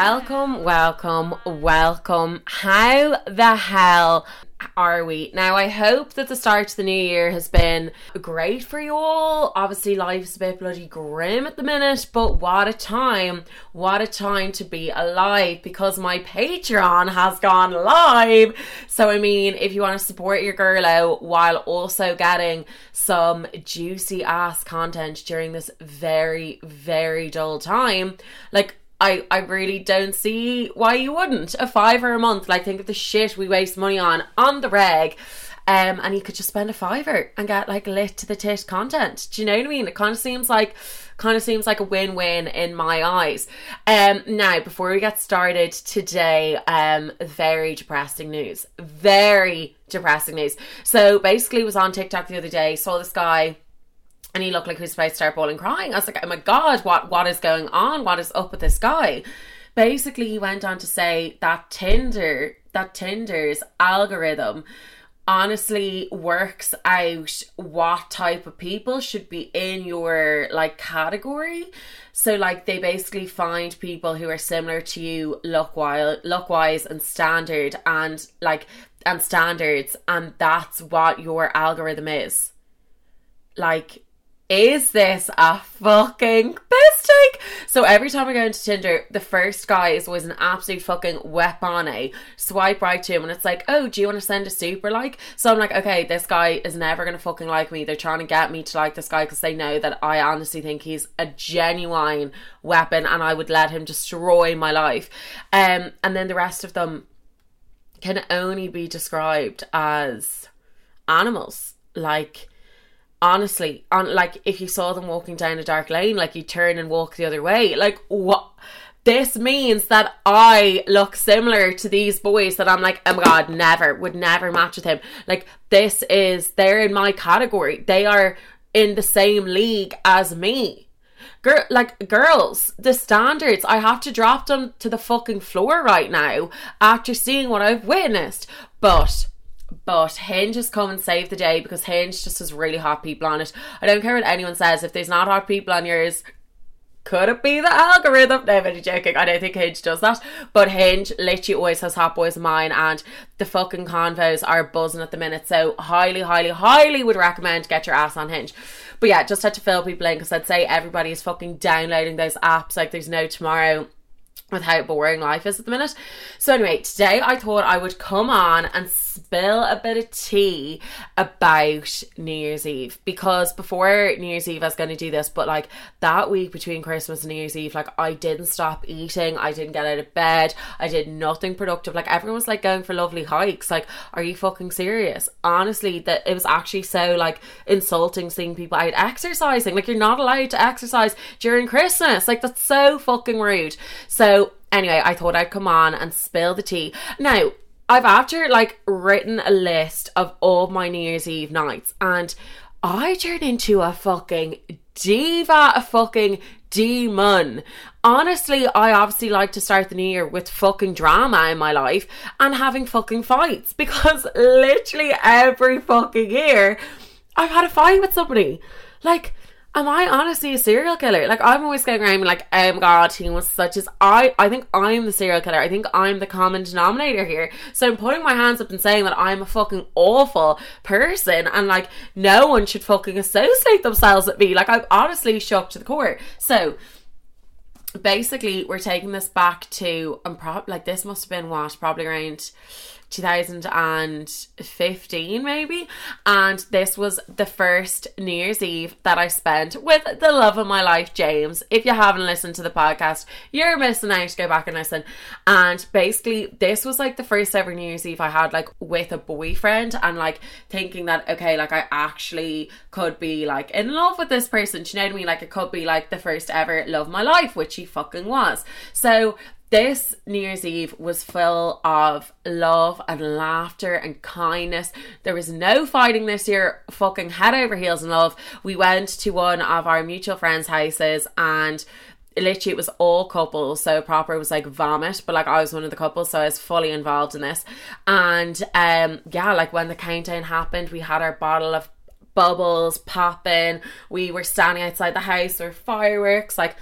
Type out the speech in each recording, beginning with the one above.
Welcome, welcome, welcome. How the hell are we? Now, I hope that the start to the new year has been great for you all. Obviously, life's a bit bloody grim at the minute, but what a time! What a time to be alive because my Patreon has gone live. So, I mean, if you want to support your girl out while also getting some juicy ass content during this very, very dull time, like, I, I really don't see why you wouldn't. A fiver a month, like think of the shit we waste money on on the reg. Um, and you could just spend a fiver and get like lit to the tit content. Do you know what I mean? It kind of seems like kind of seems like a win-win in my eyes. Um, now before we get started today, um, very depressing news. Very depressing news. So basically, was on TikTok the other day, saw this guy and he looked like he was about to start bawling crying. I was like, oh my god, what what is going on? What is up with this guy? Basically, he went on to say that Tinder, that Tinder's algorithm honestly works out what type of people should be in your like category. So like they basically find people who are similar to you look wise, look wise and standard and like and standards and that's what your algorithm is. Like is this a fucking mistake? So every time I go into Tinder, the first guy is always an absolute fucking weapon. Swipe right to him, and it's like, oh, do you want to send a super like? So I'm like, okay, this guy is never gonna fucking like me. They're trying to get me to like this guy because they know that I honestly think he's a genuine weapon, and I would let him destroy my life. Um, and then the rest of them can only be described as animals, like honestly, on like if you saw them walking down a dark lane, like you turn and walk the other way. Like what? This means that I look similar to these boys that I'm like, oh my god, never would never match with him. Like this is they're in my category. They are in the same league as me. Girl, like girls, the standards I have to drop them to the fucking floor right now after seeing what I've witnessed. But but Hinge has come and saved the day because Hinge just has really hot people on it. I don't care what anyone says. If there's not hot people on yours, could it be the algorithm? No, I'm only joking. I don't think Hinge does that. But Hinge literally always has hot boys of mine and the fucking convos are buzzing at the minute. So highly, highly, highly would recommend get your ass on Hinge. But yeah, just had to fill people in because I'd say everybody is fucking downloading those apps like there's no tomorrow with how boring life is at the minute. So anyway, today I thought I would come on and spill a bit of tea about New Year's Eve because before New Year's Eve I was going to do this, but like that week between Christmas and New Year's Eve, like I didn't stop eating, I didn't get out of bed, I did nothing productive. Like everyone was like going for lovely hikes. Like, are you fucking serious? Honestly, that it was actually so like insulting seeing people out exercising. Like you're not allowed to exercise during Christmas. Like that's so fucking rude. So anyway, I thought I'd come on and spill the tea. Now, I've after like written a list of all my New Year's Eve nights and I turned into a fucking diva, a fucking demon. Honestly, I obviously like to start the new year with fucking drama in my life and having fucking fights because literally every fucking year I've had a fight with somebody. Like, am I honestly a serial killer? Like I'm always going around like, oh my god, he was such as I I think I'm the serial killer. I think I'm the common denominator here. So I'm putting my hands up and saying that I'm a fucking awful person and like no one should fucking associate themselves with me. Like I'm honestly shocked to the core. So basically we're taking this back to I'm probably like this must have been what, probably around 2015 maybe. And this was the first New Year's Eve that I spent with the love of my life James. If you haven't listened to the podcast you're missing out. Go back and listen. And basically this was like the first ever New Year's Eve I had like with a boyfriend and like thinking that okay like I actually could be like in love with this person. Do you know what I mean? Like it could be like the first ever love of my life which he fucking was. So this New Year's Eve was full of love and laughter and kindness. There was no fighting this year, fucking head over heels in love. We went to one of our mutual friends' houses and literally it was all couples so proper was like vomit but like i was one of the couples so i was fully involved in this and um yeah like when the countdown happened we had our bottle of bubbles popping we were standing outside the house or fireworks like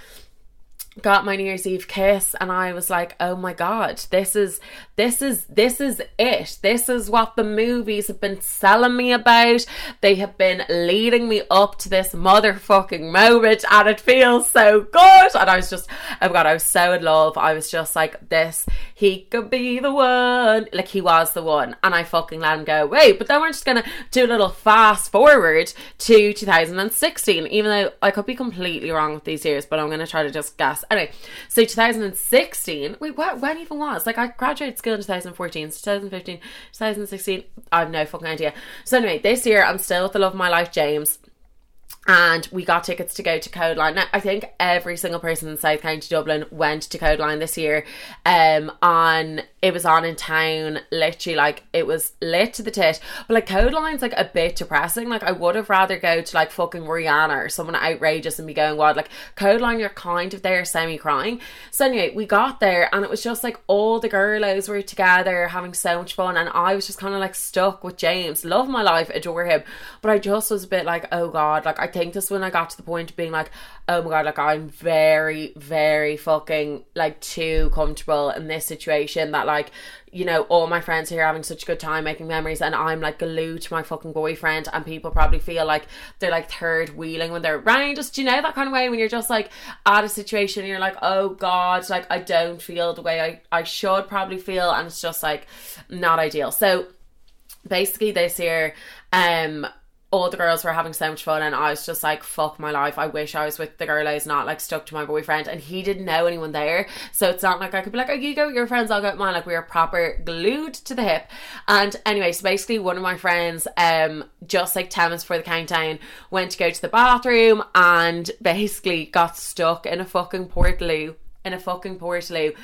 got my New Year's Eve kiss and I was like, "Oh my god, this is this is this is it. This is what the movies have been selling me about. They have been leading me up to this motherfucking moment and it feels so good." And I was just, oh my god, I was so in love. I was just like, "This, he could be the one." Like he was the one. And I fucking let him go. Wait, but then we're just to do a little fast forward to 2016 even though I could be completely wrong with these years, but I'm to try to just guess Anyway, so 2016. Wait? When even was? Like I graduated school in 2014, so 2015, 2016. I have no fucking idea. So anyway, this year I'm still with the love of my life, James and we got tickets to go to Kodaline. Now, I think every single person in South County Dublin went to Kodaline this year. Um, on it was on in town, literally like it was lit to the tit. But like Kodaline's like a bit depressing. Like I would have rather go to like fucking Rihanna or someone outrageous and be going wild. Like Kodaline, you're kind of there semi crying. So anyway, we got there and it was just like all the girlos were together having so much fun, and I was just kind of like stuck with James. Love my life, adore him, but I just was a bit like, oh god, like I think this when I got to the point of being like, oh my god, like I'm very, very fucking like too comfortable in this situation that like, you know, all my friends here having such a good time making memories and I'm like glued to my fucking boyfriend and people probably feel like they're like third wheeling when they're around just you know that kind of way when you're just like at a situation you're like, oh god, like I don't feel the way I, I should probably feel and it's just like not ideal. So basically this year um all the girls were having so much fun and I was just like fuck my life. I wish I was with the girl who's not like stuck to my boyfriend. And he didn't know anyone there. So it's not like I could be like oh you go with your friends I'll go with mine. Like we were proper glued to the hip. And anyway so basically one of my friends um just like 10 minutes before the countdown went to go to the bathroom and basically got stuck in a fucking portaloo in a fucking portaloo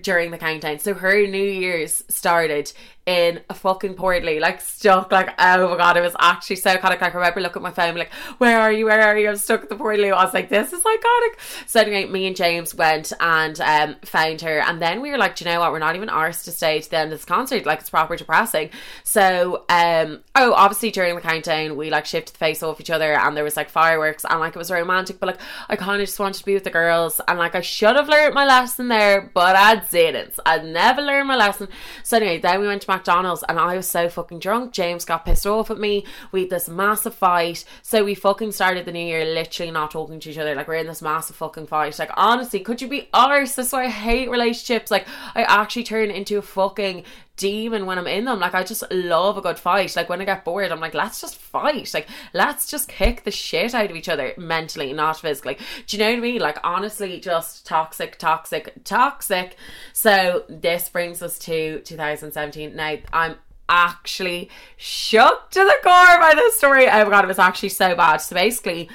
during the countdown. So her New Year's started in a fucking portly, like stuck, like oh my god, it was actually so iconic. Like I remember looking at my phone, like, where are you? Where are you? I'm stuck at the portly. I was like, this is iconic. So anyway, me and James went and um, found her, and then we were like, you know what? We're not even arsed to stay to the end of this concert. Like it's proper depressing. So um, oh, obviously during the countdown, we like shifted the face off each other, and there was like fireworks, and like it was romantic, but like I kind of just wanted to be with the girls, and like I should have learned my lesson there, but I didn't. I never learned my lesson. So anyway, then we went to McDonald's and I was so fucking drunk. James got pissed off at me. We had this massive fight. So we fucking started the new year literally not talking to each other. Like we're in this massive fucking fight. Like honestly, could you be arse? That's why I hate relationships. Like I actually turn into a fucking demon when I'm in them. Like I just love a good fight. Like when I get bored, I'm like, let's just fight. Like let's just kick the shit out of each other mentally, not physically. Do you know what I mean? Like honestly, just toxic, toxic, toxic. So this brings us to 2017. Now I'm actually shook to the core by this story. Oh my god, it was actually so bad. So basically,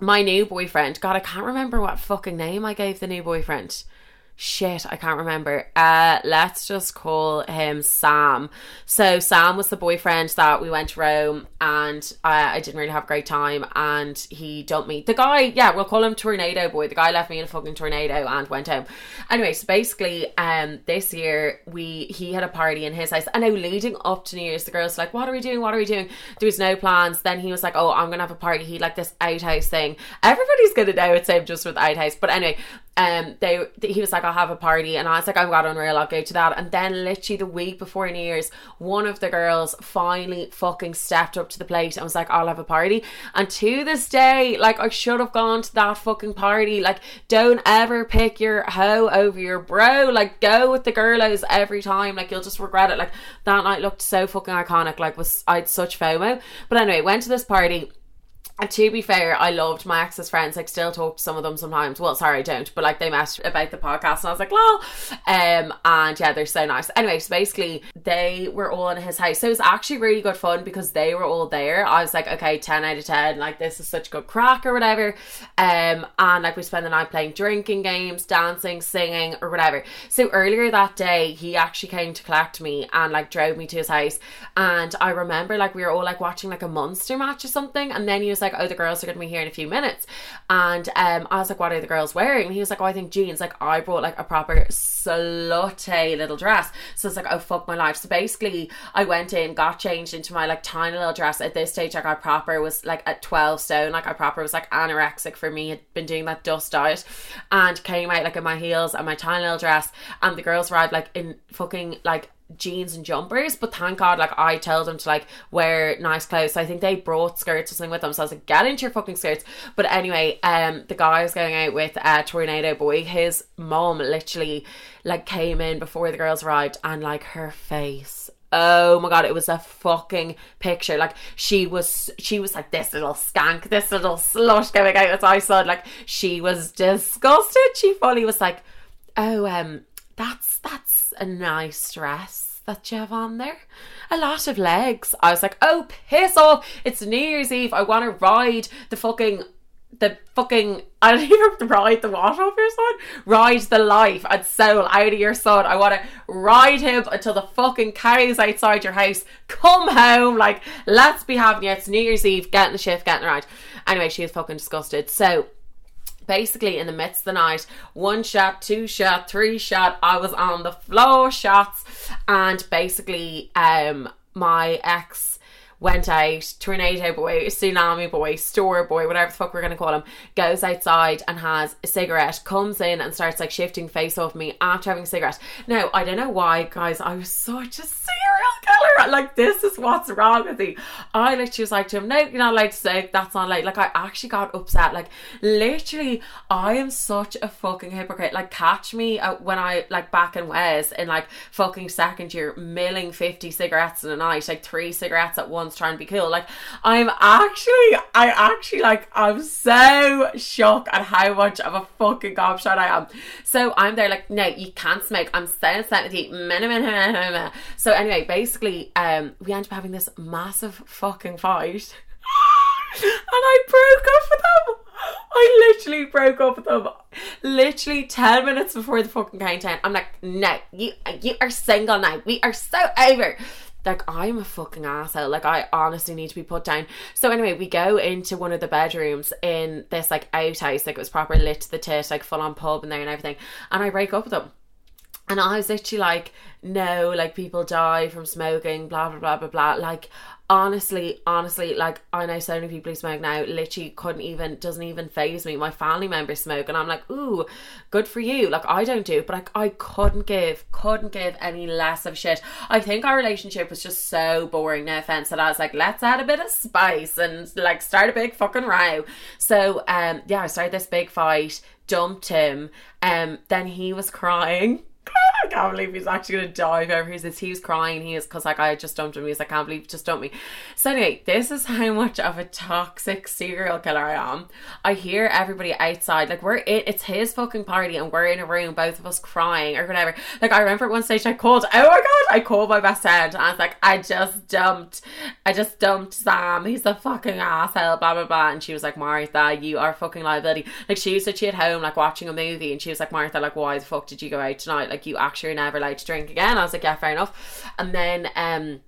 my new boyfriend, God, I can't remember what fucking name I gave the new boyfriend shit, I can't remember. Uh, let's just call him Sam. So Sam was the boyfriend that we went to Rome, and uh, I didn't really have a great time, and he dumped me. The guy, yeah, we'll call him Tornado Boy. The guy left me in a fucking tornado and went home. Anyway, so basically, um, this year we he had a party in his house, and now leading up to New Year's, the girls like, "What are we doing? What are we doing?" There was no plans. Then he was like, "Oh, I'm gonna have a party." He like this outhouse thing. Everybody's gonna know it's him just with outhouse, but anyway, um, they he was like, I'll have a party, and I was like, I've got unreal, I'll go to that. And then literally the week before New Year's, one of the girls finally fucking stepped up to the plate and was like, I'll have a party. And to this day, like I should have gone to that fucking party. Like, don't ever pick your hoe over your bro. Like, go with the girlos every time. Like, you'll just regret it. Like that night looked so fucking iconic. Like, was I had such FOMO. But anyway, went to this party to be fair, I loved my ex's friends. Like, still talk to some of them sometimes. Well, sorry, I don't, but like they messed about the podcast, and I was like, lol. Um, and yeah, they're so nice. Anyway, so basically, they were all in his house, so it was actually really good fun because they were all there. I was like, okay, ten out of ten. Like, this is such good crack or whatever. Um, and like we spent the night playing drinking games, dancing, singing, or whatever. So earlier that day, he actually came to collect me and like drove me to his house. And I remember like we were all like watching like a monster match or something, and then he was like like, oh, the girls are going to be here in a few minutes. And um, I was like, what are the girls wearing? And he was like, oh, I think jeans. Like, I brought like a proper slutty little dress. So it's like, oh, fuck my life. So basically, I went in, got changed into my like tiny little dress. At this stage, like, I proper was like at 12 stone. Like, I proper was like anorexic for me, had been doing that dust diet and came out like in my heels and my tiny little dress. And the girls arrived like in fucking like jeans and jumpers but thank god like I told them to like wear nice clothes so I think they brought skirts or something with them so I was like get into your fucking skirts but anyway um the guy I was going out with uh tornado boy his mom literally like came in before the girls arrived and like her face Oh my god, it was a fucking picture. Like she was she was like this little skank, this little slush going out as I saw like she was disgusted. She fully was like, Oh, um, that's that's a nice dress that you have on there. A lot of legs. I was like, oh, piss off. It's New Year's Eve. I want to ride the fucking the fucking I don't even ride the what off your son? Ride the life and soul out of your son. I want to ride him until the fucking cows outside your house come home. Like, let's be having it. It's New Year's Eve, getting the shift, getting the ride. Anyway, she was fucking disgusted. So basically in the midst of the night, one shot, two shot, three shot, I was on the floor shots. And basically um my ex went out, tornado boy, tsunami boy, store boy, whatever the fuck we're gonna call him, goes outside and has a cigarette, comes in and starts like shifting face off me after having a cigarette. Now, I don't know why, guys, I was such a serial killer. Like, this is what's wrong with me. I literally was like to him, No, you're not allowed to say that's not allowed. Like, I actually got upset. Like, literally, I am such a fucking hypocrite. Like, catch me uh, when I, like, back in Wes in like fucking second year, milling 50 cigarettes in a night, like three cigarettes at once trying to be cool. Like I'm actually, I actually like, I'm so shocked at how much of a fucking gobshite I am. So I'm there like, no, you can't smoke. I'm so upset with you. So anyway, basically, um, we end up having this massive fucking fight. and I broke up with them. I literally broke up with them literally 10 minutes before the fucking countdown. I'm like, no, you you are single now. We are so over like I'm a fucking asshole. Like I honestly need to be put down. So anyway, we go into one of the bedrooms in this like outhouse, like it was proper lit to the tit, like full on pub in there and everything. And I break up with them. And I was literally like, no, like people die from smoking, blah blah blah blah blah. Like honestly, honestly, like I know so many people who smoke now, literally couldn't even doesn't even phase me. My family members smoke, and I'm like, ooh, good for you. Like I don't do, but like I couldn't give, couldn't give any less of shit. I think our relationship was just so boring. No offense, that I was like, let's add a bit of spice and like start a big fucking row. So um, yeah, I started this big fight, dumped him, um, then he was crying I can't believe he's actually gonna die if ever hears this. He was crying. He is because like I just dumped him. He's like, I can't believe just dumped me. So anyway, this is how much of a toxic serial killer I am. I hear everybody outside like we're in. It's his fucking party and we're in a room, both of us crying or whatever. Like I remember at one stage I called. Oh my god! I called my best friend and I was like, I just dumped. I just dumped Sam. He's a fucking asshole. Blah blah blah. And she was like, Martha, you are fucking liability. Like she said, she at home like watching a movie and she was like, Martha, like why the fuck did you go out tonight? Like you actually never allowed to drink again. I was like, yeah, fair enough. And then um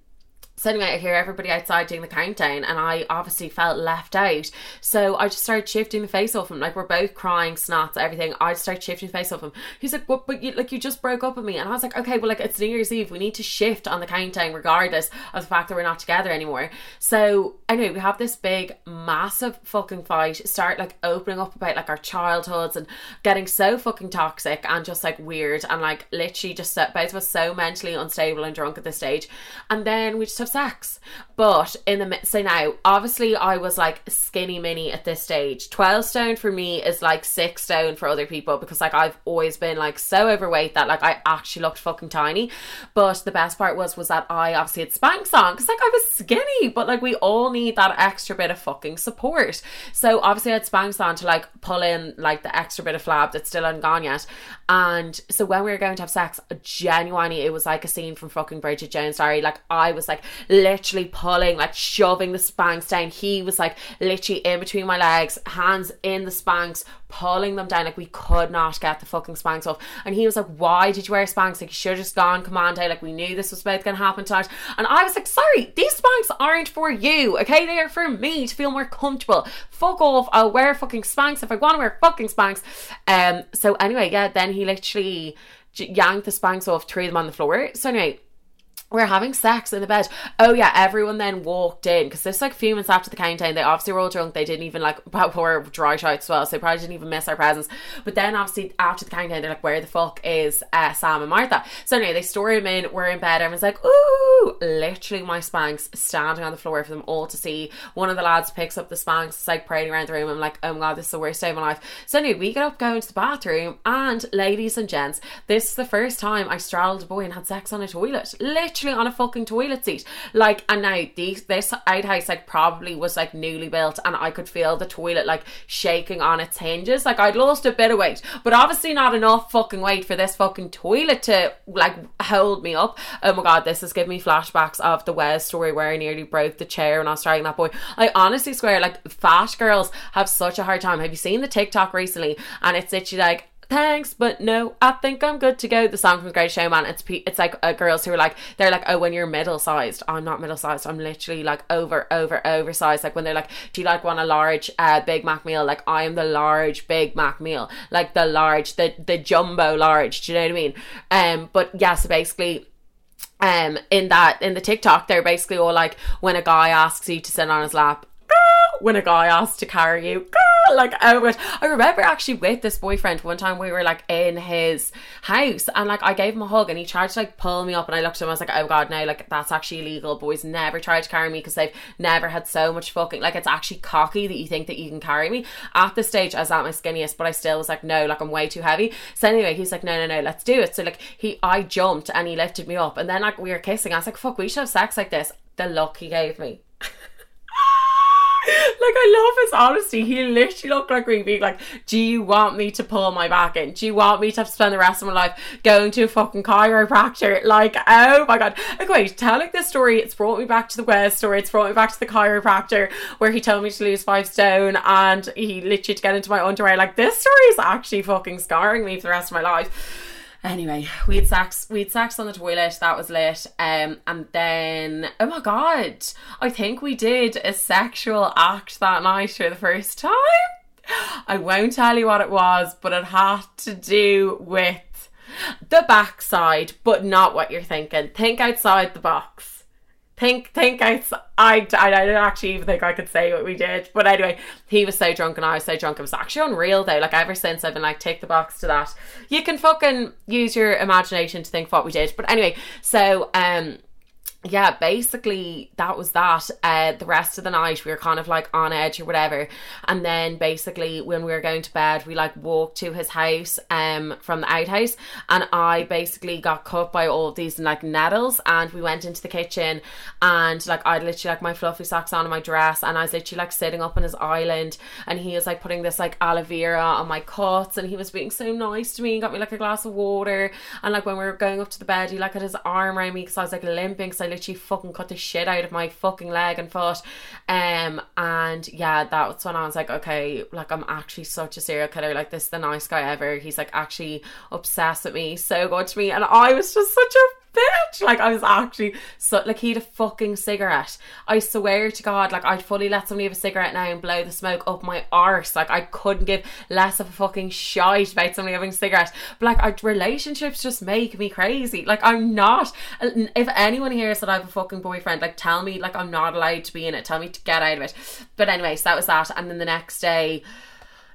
anyway, I hear everybody outside doing the countdown, and I obviously felt left out. So I just started shifting the face off him. Like we're both crying, snots, everything. I just started shifting the face off him. He's like, "What? But you, like you just broke up with me," and I was like, "Okay, well, like it's New Year's Eve. We need to shift on the countdown, regardless of the fact that we're not together anymore." So anyway, we have this big, massive fucking fight. Start like opening up about like our childhoods and getting so fucking toxic and just like weird and like literally just both of us so mentally unstable and drunk at this stage. And then we just have sex. But in the so now, obviously, I was like skinny mini at this stage. Twelve stone for me is like six stone for other people because like I've always been like so overweight that like I actually looked fucking tiny. But the best part was was that I obviously had Spanx on because like I was skinny, but like we all need that extra bit of fucking support. So obviously I had Spanx on to like pull in like the extra bit of flab that's still ungone yet. And so when we were going to have sex, genuinely it was like a scene from fucking Bridget Jones. Sorry, like I was like literally pulling, like shoving the Spanx down. He was like literally in between my legs, hands in the Spanx, pulling them down. Like we could not get the fucking Spanx off. And he was like, Why did you wear Spanx? Like you should have just gone commando. Like we knew this was about to happen tonight. And I was like, Sorry, these Spanx aren't for you. Okay, they are for me to feel more comfortable. Fuck off. I'll wear fucking Spanx if I want to wear fucking Spanx. Um. So anyway, yeah. Then he literally yanked the Spanx off, threw them on the floor. So anyway we're having sex in the bed. Oh yeah, everyone then walked in because this like a few minutes after the countdown. They obviously were all drunk. They didn't even like were dry shouts as well, so they probably didn't even miss our presence. But then obviously after the countdown, they're like, "Where the fuck is uh, Sam and Martha?" So anyway, they store him in. We're in bed. Everyone's like, "Ooh!" Literally, my Spanx standing on the floor for them all to see. One of the lads picks up the Spanx, it's like parading around the room. I'm like, "Oh my god, this is the worst day of my life." So anyway, we get up, go into the bathroom, and ladies and gents, this is the first time I straddled a boy and had sex on a toilet. Literally on a fucking toilet seat. Like, and now these this outhouse like probably was like newly built, and I could feel the toilet like shaking on its hinges. Like I'd lost a bit of weight, but obviously not enough fucking weight for this fucking toilet to like hold me up. Oh my god, this is giving me flashbacks of the Wes story where I nearly broke the chair when I was trying that boy. I honestly swear, like fat girls have such a hard time. Have you seen the TikTok recently? And it's literally like thanks, but no, I think I'm good to go. The song from Great Showman. It's it's like uh, girls who are like they're like, oh, when you're middle sized, I'm not middle sized. I'm literally like over, over, oversized. Like when they're like, do you like want a large uh, Big Mac meal? Like I am the large Big Mac meal, like the large, the the jumbo large. Do you know what I mean? Um, but yeah, so basically um in that in the TikTok they're basically all like when a guy asks you to sit on his lap when a guy asks to carry you like but I remember actually with this boyfriend one time we were like in his house and like I gave him a hug and he tried to like pull me up and I looked at him I was like oh god no like that's actually illegal. Boys never try to carry me because they've never had so much fucking like it's actually cocky that you think that you can carry me. At this stage I was at my skinniest but I still was like no like I'm way too heavy. So anyway he's like no no no let's do it. So like he I jumped and he lifted me up and then like we were kissing. I was like fuck we should have sex like this. The look he gave me like I love his honesty. He literally looked like me being like, "Do you want me to pull my back in? Do you want me to spend the rest of my life going to a fucking chiropractor?" Like, oh my god. Wait, telling this story, it's brought me back to the Wes story. It's brought me back to the chiropractor where he told me to lose five stone and he literally to get into my underwear. Like, this story is actually fucking scarring me for the rest of my life. Anyway, we had sex. We had sex on the toilet. That was lit. Um, and then oh my god, I think we did a sexual act that night for the first time. I won't tell you what it was, but it had to do with the backside, but not what you're thinking. Think outside the box think think I, I I don't actually even think I could say what we did but anyway he was so drunk and I was so drunk it was actually unreal though like ever since I've been like take the box to that. You can fucking use your imagination to think what we did but anyway so um yeah, basically that was that. Uh, the rest of the night we were kind of like on edge or whatever, and then basically when we were going to bed, we like walked to his house um from the outhouse, and I basically got cut by all these like nettles, and we went into the kitchen, and like I literally like my fluffy socks on and my dress, and I was literally like sitting up on his island, and he was like putting this like aloe vera on my cuts, and he was being so nice to me, and got me like a glass of water, and like when we were going up to the bed, he like had his arm around me because I was like limping, so literally fucking cut the shit out of my fucking leg and foot. Um, and yeah, that's when I was like, okay, like I'm actually such a serial killer. Like this is the nice guy ever. He's like actually obsessed with me, so good to me, and I was just such a bitch. Like I was actually so like he had a fucking cigarette. I swear to God, like I'd fully let somebody have a cigarette now and blow the smoke up my arse. Like I couldn't give less of a fucking shite about somebody having a cigarette. But like our relationships just make me crazy. Like I'm not. If anyone hears that I have a fucking boyfriend, like tell me like I'm not allowed to be in it. Tell me to get out of it. But anyway, so that was that. And then the next day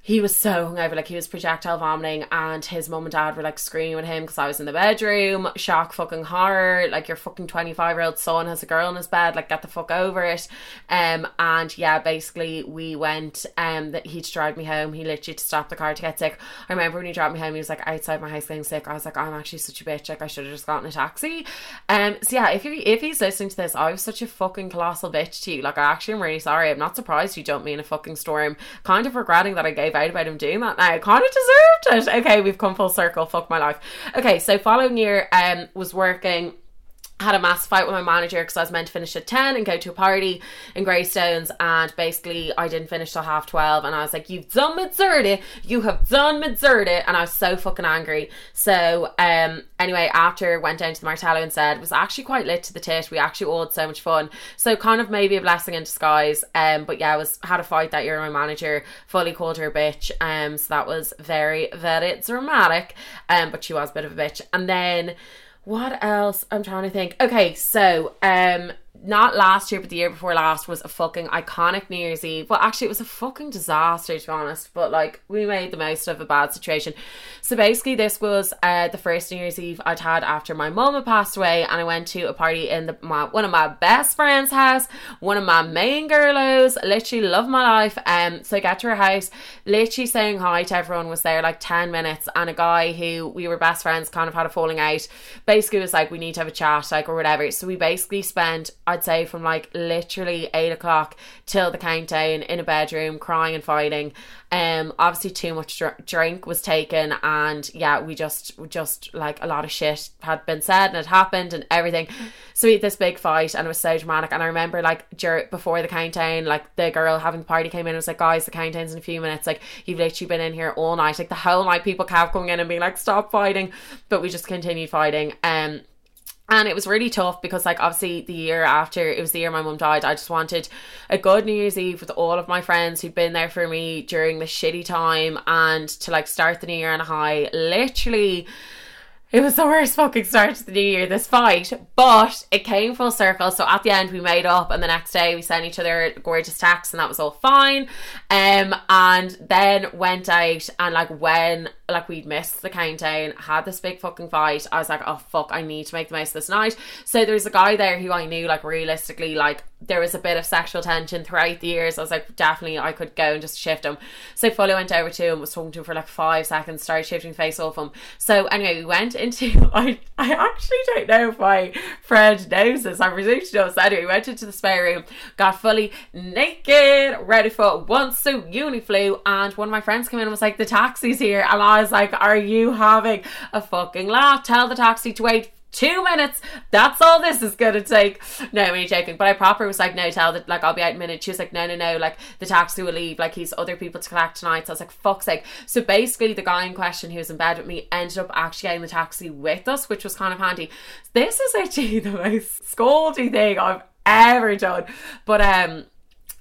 he was so hungover, like he was projectile vomiting, and his mum and dad were like screaming at him because I was in the bedroom. Shock, fucking horror! Like your fucking twenty five year old son has a girl in his bed. Like get the fuck over it. Um, and yeah, basically we went. Um, that he'd drive me home. He literally to stop the car to get sick. I remember when he dropped me home, he was like outside my house getting sick. I was like, I'm actually such a bitch. Like I should have just gotten a taxi. Um, so yeah, if you if he's listening to this, I was such a fucking colossal bitch to you. Like I actually am really sorry. I'm not surprised you dumped me in a fucking storm. Kind of regretting that I gave out about him doing that now. I kind of deserved it. Okay, we've come full circle. Fuck my life. Okay, so following year um was working had a massive fight with my manager because I was meant to finish at 10 and go to a party in Greystones and basically I didn't finish till half 12 and I was like you've done Midzerda you have done Midzerda and I was so fucking angry. So um anyway after went down to the Martello and said it was actually quite lit to the tit. We actually all had so much fun. So kind of maybe a blessing in disguise um but yeah I was had a fight that year my manager fully called her a bitch um so that was very very dramatic um but she was a bit of a bitch. And then what else? I'm trying to think. Okay, so um not last year, but the year before last was a fucking iconic New Year's Eve. Well, actually, it was a fucking disaster to be honest. But like, we made the most of a bad situation. So basically, this was uh, the first New Year's Eve I'd had after my mum had passed away, and I went to a party in the my, one of my best friends' house, one of my main girlos. Literally love my life. Um, so I get to her house, literally saying hi to everyone. Was there like ten minutes, and a guy who we were best friends kind of had a falling out. Basically, was like, we need to have a chat, like or whatever. So we basically spent. I'd say from like literally eight o'clock till the countdown in a bedroom, crying and fighting. Um, obviously too much dr- drink was taken, and yeah, we just just like a lot of shit had been said and it happened and everything. So we had this big fight, and it was so dramatic. And I remember like dur- before the countdown, like the girl having the party came in and was like, "Guys, the countdown's in a few minutes. Like you've literally been in here all night. Like the whole night, people kept coming in and being like, stop fighting,' but we just continued fighting. Um, and it was really tough because like obviously the year after it was the year my mum died i just wanted a good new year's eve with all of my friends who'd been there for me during the shitty time and to like start the new year on a high. Literally it was the worst fucking start to the new year, this fight, but it came full circle. So at the end, we made up, and the next day, we sent each other gorgeous texts, and that was all fine. Um, and then went out, and like when like we'd missed the countdown, had this big fucking fight, I was like, oh fuck, I need to make the most of this night. So there's a guy there who I knew, like realistically, like there was a bit of sexual tension throughout the years. I was like, definitely, I could go and just shift him. So fully went over to him, was talking to him for like five seconds, started shifting face off him. So anyway, we went into I I actually don't know if my friend knows this. I presume she does. Anyway, we went into the spare room, got fully naked, ready for one suit uniflu, and one of my friends came in and was like, "The taxi's here," and I was like, "Are you having a fucking laugh? Tell the taxi to wait." Two minutes. That's all this is gonna take. No, I'm only joking. But I proper was like, no, tell that like I'll be out in a minute. She was like, no, no, no. Like the taxi will leave. Like he's other people to collect tonight. So I was like, fuck's sake. So basically, the guy in question who was in bed with me ended up actually getting the taxi with us, which was kind of handy. This is actually the most scoldy thing I've ever done. But um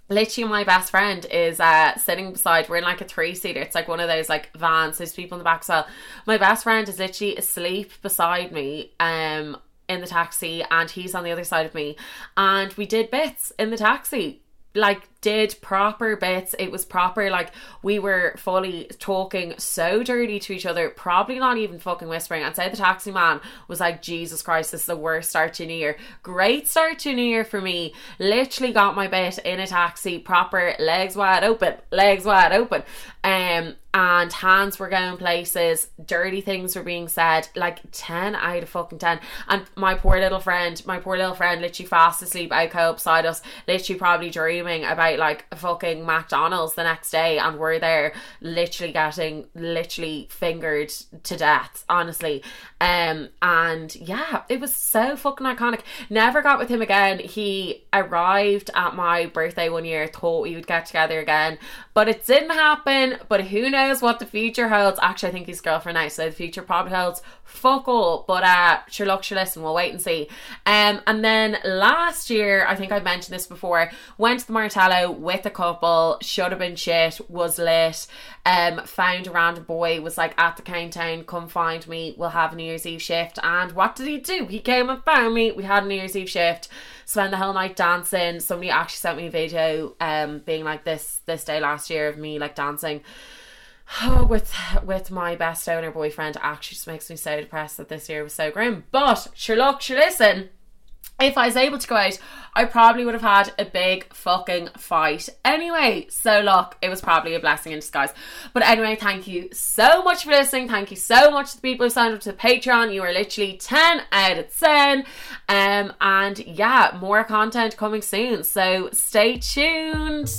literally my best friend is uh sitting beside we're in like a three seater it's like one of those like vans. There's people in the back well. My best friend is literally asleep beside me um in the taxi and he's on the other side of me. And we did bits in the taxi. Like did proper bits. It was proper, like we were fully talking so dirty to each other, probably not even fucking whispering. I'd say the taxi man was like, Jesus Christ, this is the worst start to New Year. Great start to New Year for me. Literally got my bit in a taxi, proper legs wide open, legs wide open. Um, and hands were going places, dirty things were being said, like 10 out of fucking 10. And my poor little friend, my poor little friend, literally fast asleep I cold beside us, literally probably dreaming about like fucking McDonald's the next day, and we're there literally getting literally fingered to death, honestly. Um, and yeah, it was so fucking iconic. Never got with him again. He arrived at my birthday one year, thought we would get together again, but it didn't happen. But who knows what the future holds? Actually, I think he's girlfriend now, so the future probably holds fuck all. But uh, sure, look, sure, listen, we'll wait and see. Um, and then last year, I think I mentioned this before, went to the Martello with a couple, should have been shit, was lit. Um, found a random boy, was like at the countdown, come find me, we'll have a New Year's Eve shift. And what did he do? He came and found me. We had a New Year's Eve shift. Spent the whole night dancing. Somebody actually sent me a video, um, being like this this day last year of me like dancing. Oh, with with my best owner boyfriend actually just makes me so depressed that this year was so grim. But sure look, sure listen. If I was able to go out, I probably would have had a big fucking fight. Anyway, so look, it was probably a blessing in disguise. But anyway, thank you so much for listening. Thank you so much to the people who signed up to Patreon. You are literally 10 out of 10. Um, and yeah, more content coming soon. So stay tuned.